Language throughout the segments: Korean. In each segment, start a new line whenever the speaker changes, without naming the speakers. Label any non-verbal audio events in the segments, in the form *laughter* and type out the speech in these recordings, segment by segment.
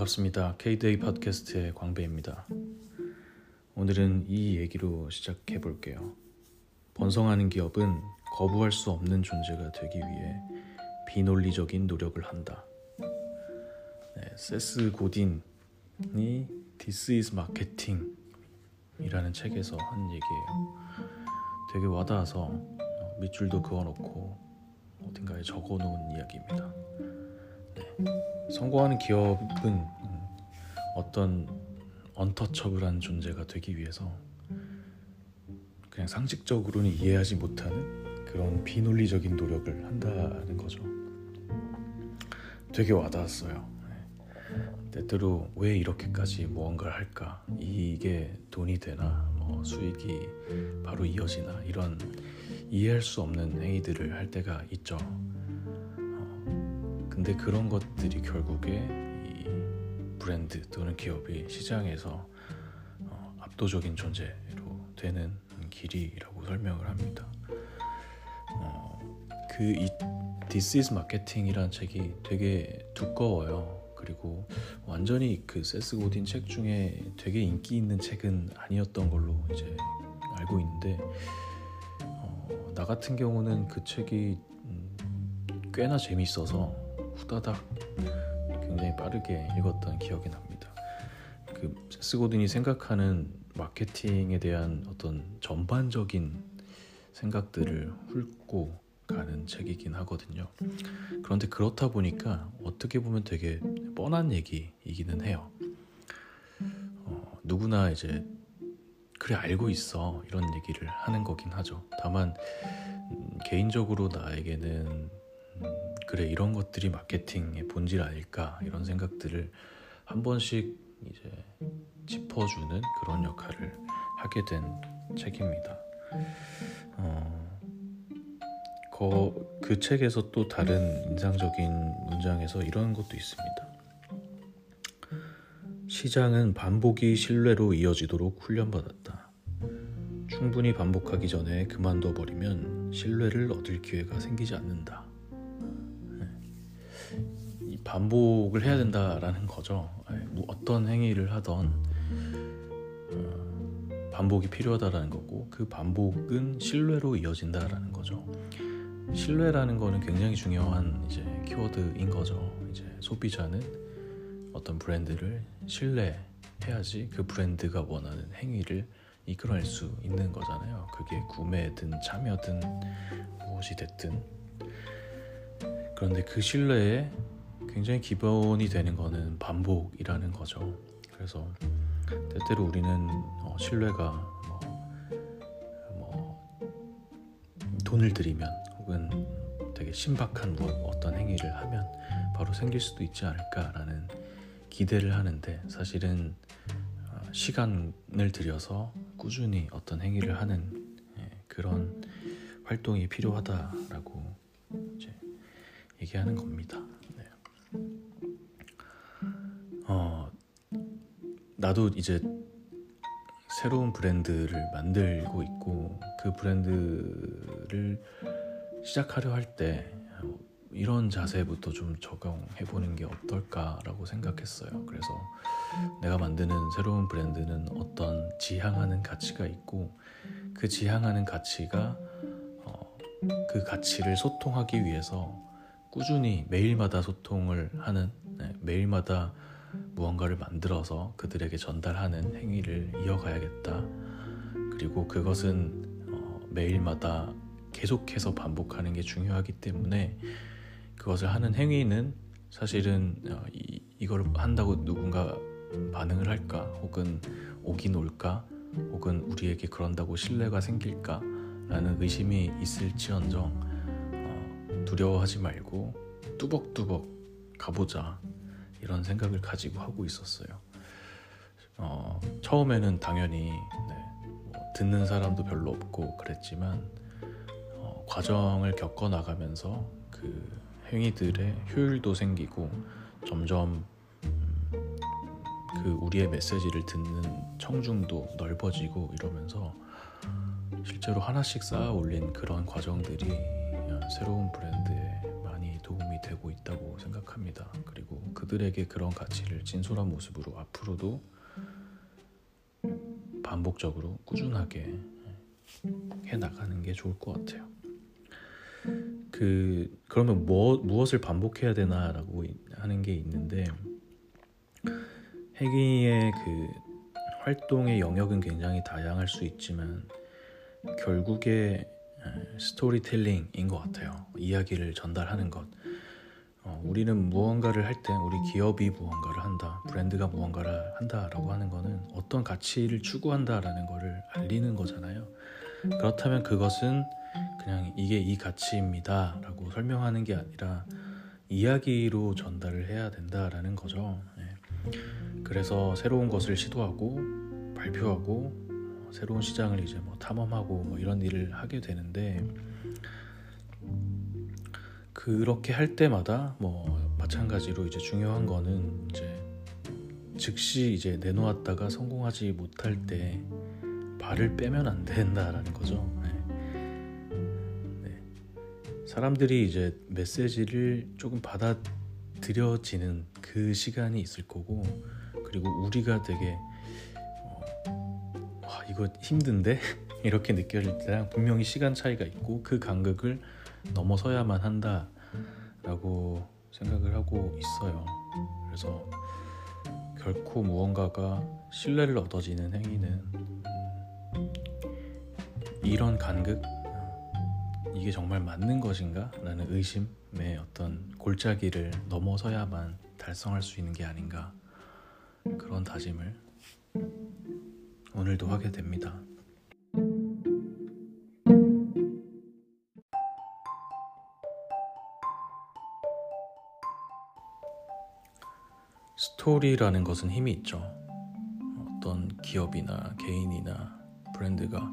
반갑습니다. K-Day 팟캐스트의 광배입니다. 오늘은 이 얘기로 시작해 볼게요. 번성하는 기업은 거부할 수 없는 존재가 되기 위해 비논리적인 노력을 한다. 네, 세스 고딘이 This is Marketing 이라는 책에서 한 얘기예요. 되게 와닿아서 밑줄도 그어놓고 어딘가에 적어놓은 이야기입니다. 네. 성공하는 기업은 어떤 언터처블한 존재가 되기 위해서 그냥 상식적으로는 이해하지 못하는 그런 비논리적인 노력을 한다는 거죠. 되게 와닿았어요. 네. 때때로 왜 이렇게까지 무언가를 할까? 이게 돈이 되나? 뭐 수익이 바로 이어지나? 이런 이해할 수 없는 행위들을 할 때가 있죠. 어, 근데 그런 것들이 결국에 이 브랜드 또는 기업이 시장에서 어, 압도적인 존재로 되는 길이라고 설명을 합니다. 어, 그이 This is Marketing이란 책이 되게 두꺼워요. 그리고 완전히 그 세스 고딘 책 중에 되게 인기 있는 책은 아니었던 걸로 이제 알고 있는데 나 같은 경우는 그 책이 음, 꽤나 재밌어서 후다닥 굉장히 빠르게 읽었던 기억이 납니다. 그 세스 고든이 생각하는 마케팅에 대한 어떤 전반적인 생각들을 훑고 가는 책이긴 하거든요. 그런데 그렇다 보니까 어떻게 보면 되게 뻔한 얘기이기는 해요. 어, 누구나 이제 그래 알고 있어 이런 얘기를 하는 거긴 하죠. 다만 음, 개인적으로 나에게는 음, 그래 이런 것들이 마케팅의 본질 아닐까 이런 생각들을 한 번씩 이제 짚어주는 그런 역할을 하게 된 책입니다. 어, 그, 그 책에서 또 다른 인상적인 문장에서 이런 것도 있습니다. 시장은 반복이 신뢰로 이어지도록 훈련받았다. 충분히 반복하기 전에 그만둬 버리면 신뢰를 얻을 기회가 생기지 않는다. 반복을 해야 된다라는 거죠. 네, 뭐 어떤 행위를 하던 어, 반복이 필요하다라는 거고 그 반복은 신뢰로 이어진다라는 거죠. 신뢰라는 거는 굉장히 중요한 이제 키워드인 거죠. 이제 소비자는 어떤 브랜드를 신뢰해야지 그 브랜드가 원하는 행위를 이끌어낼 수 있는 거잖아요. 그게 구매든 참여든 무엇이 됐든. 그런데 그 신뢰에 굉장히 기본이 되는 거는 반복이라는 거죠. 그래서 때때로 우리는 어, 신뢰가 뭐, 뭐 돈을 들이면 혹은 되게 신박한 뭐 어떤 행위를 하면 바로 생길 수도 있지 않을까라는 기대를 하는데 사실은 어, 시간을 들여서 꾸준히 어떤 행위를 하는 예, 그런 활동이 필요하다라고 이제 얘기하는 겁니다. 나도 이제 새로운 브랜드를 만들고 있고 그 브랜드를 시작하려 할 때 이런 자세부터 좀 적용해 보는 게 어떨까라고 생각했어요. 그래서 내가 만드는 새로운 브랜드는 어떤 지향하는 가치가 있고 그 지향하는 가치가 어, 그 가치를 소통하기 위해서 꾸준히 매일마다 소통을 하는 네, 매일마다 무언가를 만들어서 그들에게 전달하는 행위를 이어가야겠다. 그리고 그것은 어, 매일마다 계속해서 반복하는 게 중요하기 때문에 그것을 하는 행위는 사실은 어, 이, 이걸 한다고 누군가 반응을 할까? 혹은 오긴 올까? 혹은 우리에게 그런다고 신뢰가 생길까 라는 의심이 있을지언정 어, 두려워하지 말고 뚜벅뚜벅 가보자 이런 생각을 가지고 하고 있었어요. 어, 처음에는 당연히 네, 뭐 듣는 사람도 별로 없고 그랬지만 어, 과정을 겪어 나가면서 그 행위들의 효율도 생기고 점점 음, 그 우리의 메시지를 듣는 청중도 넓어지고 이러면서 실제로 하나씩 쌓아 올린 그런 과정들이 새로운 브랜드에 많이 도움이 되고 있다고 생각합니다. 그리고 그들에게 그런 가치를 진솔한 모습으로 앞으로도 반복적으로 꾸준하게 해 나가는 게 좋을 것 같아요. 그 그러면 뭐 무엇을 반복해야 되나라고 하는 게 있는데 해기의 그 활동의 영역은 굉장히 다양할 수 있지만 결국에 스토리텔링인 것 같아요. 이야기를 전달하는 것. 어, 우리는 무언가를 할 때 우리 기업이 무언가를 한다, 브랜드가 무언가를 한다라고 하는 거는 어떤 가치를 추구한다라는 거를 알리는 거잖아요. 그렇다면 그것은 그냥 이게 이 가치입니다 라고 설명하는 게 아니라 이야기로 전달을 해야 된다라는 거죠. 네. 그래서 새로운 것을 시도하고 발표하고 새로운 시장을 이제 뭐 탐험하고 뭐 이런 일을 하게 되는데 그렇게 할 때마다 뭐 마찬가지로 이제 중요한 거는 이제 즉시 이제 내놓았다가 성공하지 못할 때 발을 빼면 안 된다라는 거죠. 네. 네. 사람들이 이제 메시지를 조금 받아들여지는 그 시간이 있을 거고 그리고 우리가 되게 어, 와 이거 힘든데 *laughs* 이렇게 느껴질 때랑 분명히 시간 차이가 있고 그 간극을 넘어서야만 한다라고 생각을 하고 있어요. 그래서 결코 무언가가 신뢰를 얻어지는 행위는 이런 간극 이게 정말 맞는 것인가? 라는 의심의 어떤 골짜기를 넘어서야만 달성할 수 있는 게 아닌가 그런 다짐을 오늘도 하게 됩니다. 스토리라는 것은 힘이 있죠. 어떤 기업이나 개인이나 브랜드가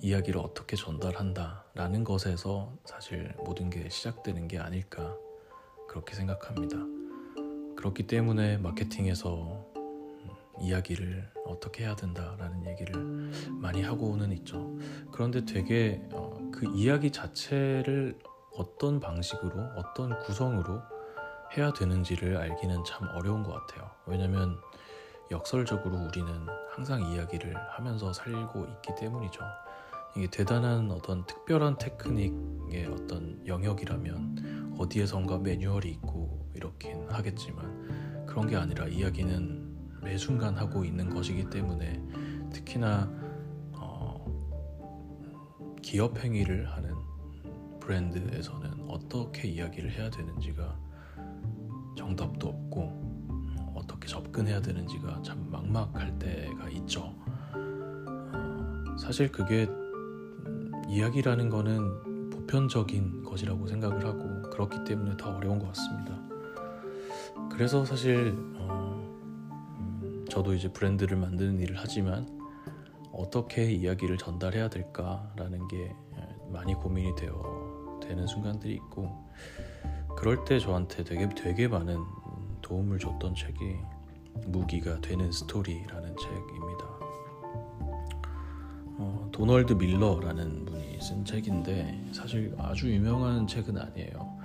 이야기를 어떻게 전달한다라는 것에서 사실 모든 게 시작되는 게 아닐까 그렇게 생각합니다. 그렇기 때문에 마케팅에서 음, 이야기를 어떻게 해야 된다라는 얘기를 많이 하고는 있죠. 그런데 되게 어, 그 이야기 자체를 어떤 방식으로 어떤 구성으로 해야 되는지를 알기는 참 어려운 것 같아요. 왜냐면 역설적으로 우리는 항상 이야기를 하면서 살고 있기 때문이죠. 이게 대단한 어떤 특별한 테크닉의 어떤 영역이라면 어디에선가 매뉴얼이 있고 이렇긴 하겠지만 그런 게 아니라 이야기는 매 순간 하고 있는 것이기 때문에 특히나 어, 기업 행위를 하는 브랜드에서는 어떻게 이야기를 해야 되는지가 정답도 없고 어, 어떻게 접근해야 되는지가 참 막막할 때가 있죠. 어, 사실 그게 이야기라는 거는 보편적인 것이라고 생각을 하고 그렇기 때문에 더 어려운 것 같습니다. 그래서 사실 어, 음, 저도 이제 브랜드를 만드는 일을 하지만 어떻게 이야기를 전달해야 될까라는 게 많이 고민이 되어 되는 순간들이 있고 그럴 때 저한테 되게 되게 많은 도움을 줬던 책이 무기가 되는 스토리라는 책입니다. 어, 도널드 밀러라는 분이 쓴 책인데 사실 아주 유명한 책은 아니에요.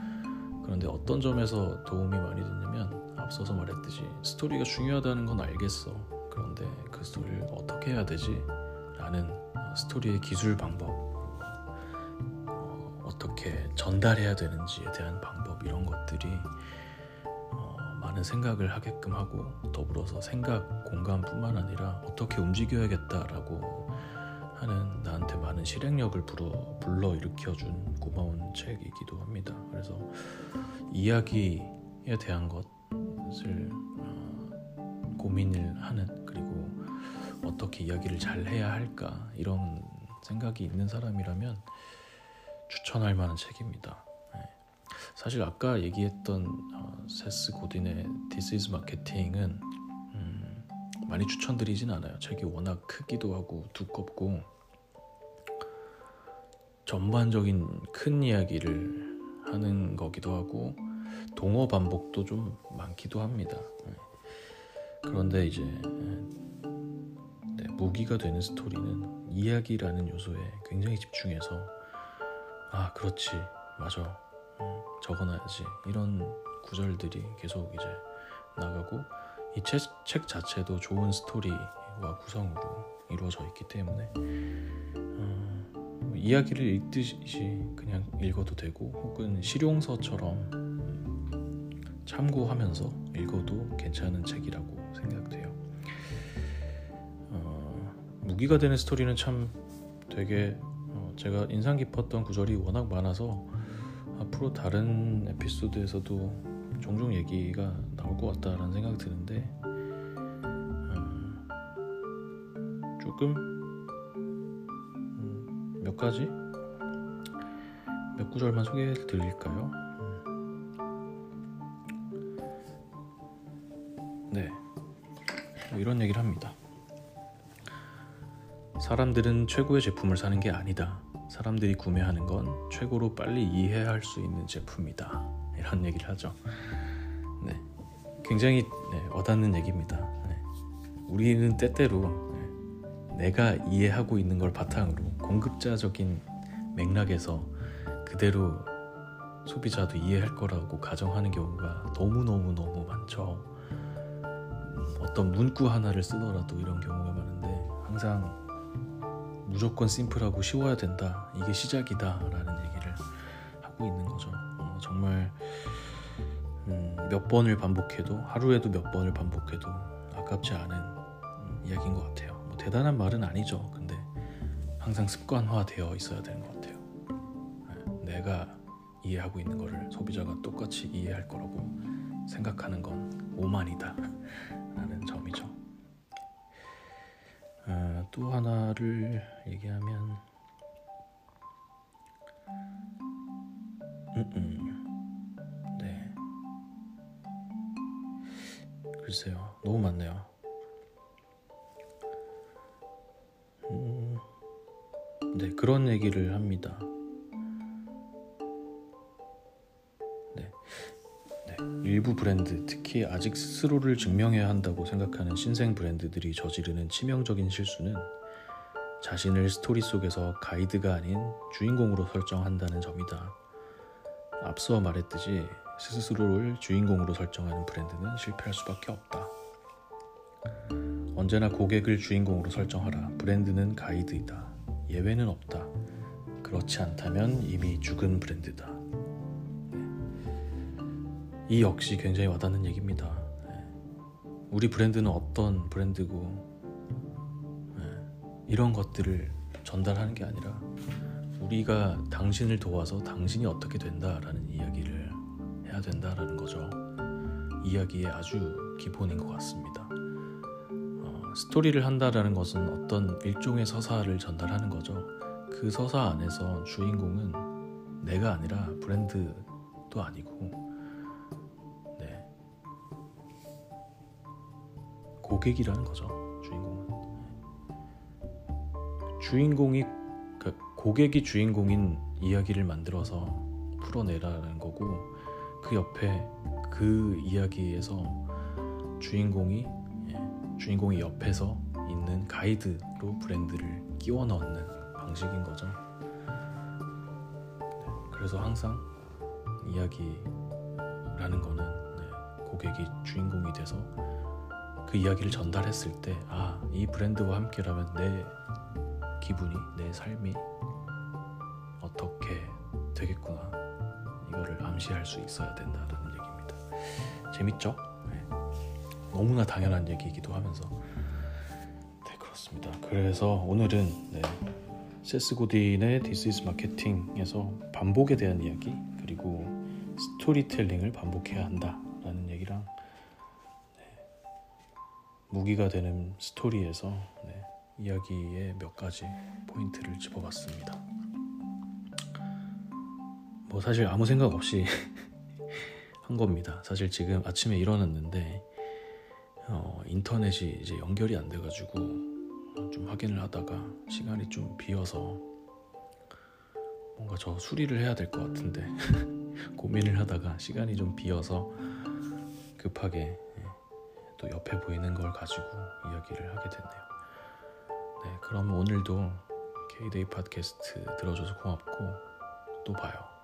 그런데 어떤 점에서 도움이 많이 됐냐면 앞서서 말했듯이 스토리가 중요하다는 건 알겠어. 그런데 그 스토리를 어떻게 해야 되지? 라는 어, 스토리의 기술 방법, 어, 어떻게 전달해야 되는지에 대한 방법 이런 것들이 어, 많은 생각을 하게끔 하고 더불어서 생각 공감뿐만 아니라 어떻게 움직여야겠다라고 하는 나한테 많은 실행력을 불어, 불러 일으켜준 고마운 책이기도 합니다. 그래서 이야기에 대한 것을 어, 고민을 하는 그리고 어떻게 이야기를 잘 해야 할까 이런 생각이 있는 사람이라면 추천할 만한 책입니다. 네. 사실 아까 얘기했던 어, 세스 고딘의 This is Marketing은 많이 추천드리진 않아요. 책이 워낙 크기도 하고 두껍고 전반적인 큰 이야기를 하는 거기도 하고 동어 반복도 좀 많기도 합니다. 네. 그런데 이제 네, 무기가 되는 스토리는 이야기라는 요소에 굉장히 집중해서 아 그렇지 맞아 음, 적어놔야지 이런 구절들이 계속 이제 나가고 이 책 자체도 좋은 스토리와 구성으로 이루어져 있기 때문에 어, 이야기를 읽듯이 그냥 읽어도 되고 혹은 실용서처럼 참고하면서 읽어도 괜찮은 책이라고 생각돼요. 어, 무기가 되는 스토리는 참 되게 어, 제가 인상 깊었던 구절이 워낙 많아서 앞으로 다른 에피소드에서도 종종 얘기가 나올 것 같다라는 생각이 드는데 음, 조금 음, 몇 가지 몇 구절만 소개해 드릴까요? 음. 네뭐 이런 얘기를 합니다. 사람들은 최고의 제품을 사는 게 아니다. 사람들이 구매하는 건 최고로 빨리 이해할 수 있는 제품이다. 이런 얘기를 하죠. 네, 굉장히 네, 와닿는 얘기입니다. 네. 우리는 때때로 네, 내가 이해하고 있는 걸 바탕으로 공급자적인 맥락에서 그대로 소비자도 이해할 거라고 가정하는 경우가 너무 너무 너무 많죠. 어떤 문구 하나를 쓰더라도 이런 경우가 많은데 항상 무조건 심플하고 쉬워야 된다. 이게 시작이다라는 얘기를 하고 있는 거죠. 어, 정말 음, 몇 번을 반복해도 하루에도 몇 번을 반복해도 아깝지 않은 음, 이야기인 것 같아요. 뭐 대단한 말은 아니죠. 근데 항상 습관화되어 있어야 되는 것 같아요. 네, 내가 이해하고 있는 거를 소비자가 똑같이 이해할 거라고 생각하는 건 오만이다 라는 점이죠. 아, 또 하나를 얘기하면 음, 음. 네. 글쎄요. 너무 많네요. 음, 네 그런 얘기를 합니다 일부 브랜드, 특히 아직 스스로를 증명해야 한다고 생각하는 신생 브랜드들이 저지르는 치명적인 실수는 자신을 스토리 속에서 가이드가 아닌 주인공으로 설정한다는 점이다. 앞서 말했듯이 스스로를 주인공으로 설정하는 브랜드는 실패할 수밖에 없다. 언제나 고객을 주인공으로 설정하라. 브랜드는 가이드이다. 예외는 없다. 그렇지 않다면 이미 죽은 브랜드다. 이 역시 굉장히 와닿는 얘기입니다. 네. 우리 브랜드는 어떤 브랜드고 네. 이런 것들을 전달하는 게 아니라 우리가 당신을 도와서 당신이 어떻게 된다라는 이야기를 해야 된다라는 거죠. 이야기의 아주 기본인 것 같습니다. 어, 스토리를 한다라는 것은 어떤 일종의 서사를 전달하는 거죠. 그 서사 안에서 주인공은 내가 아니라 브랜드도 아니고 고객이라는 거죠. 주인공은 주인공이 그러니까 고객이 주인공인 이야기를 만들어서 풀어내라는 거고 그 옆에 그 이야기에서 주인공이 예, 주인공이 옆에서 있는 가이드로 브랜드를 끼워 넣는 방식인 거죠. 네, 그래서 항상 이야기라는 거는 네, 고객이 주인공이 돼서 그 이야기를 전달했을 때, 아, 이 브랜드와 함께라면 내 기분이, 내 삶이 어떻게 되겠구나. 이거를 암시할 수 있어야 된다라는 얘기입니다. 재밌죠? 네. 너무나 당연한 얘기이기도 하면서. 네, 그렇습니다. 그래서 오늘은 네, 세스 고딘의 This is Marketing에서 반복에 대한 이야기, 그리고 스토리텔링을 반복해야 한다라는 얘기랑 무기가 되는 스토리에서 네, 이야기의 몇 가지 포인트를 집어봤습니다. 뭐 사실 아무 생각 없이 *laughs* 한 겁니다. 사실 지금 아침에 일어났는데 어, 인터넷이 이제 연결이 안 돼가지고 좀 확인을 하다가 시간이 좀 비어서 뭔가 저 수리를 해야 될 것 같은데 *laughs* 고민을 하다가 시간이 좀 비어서 급하게 또 옆에 보이는 걸 가지고 이야기를 하게 됐네요. 네, 그럼 오늘도 K-데이 팟캐스트 들어줘서 고맙고 또 봐요.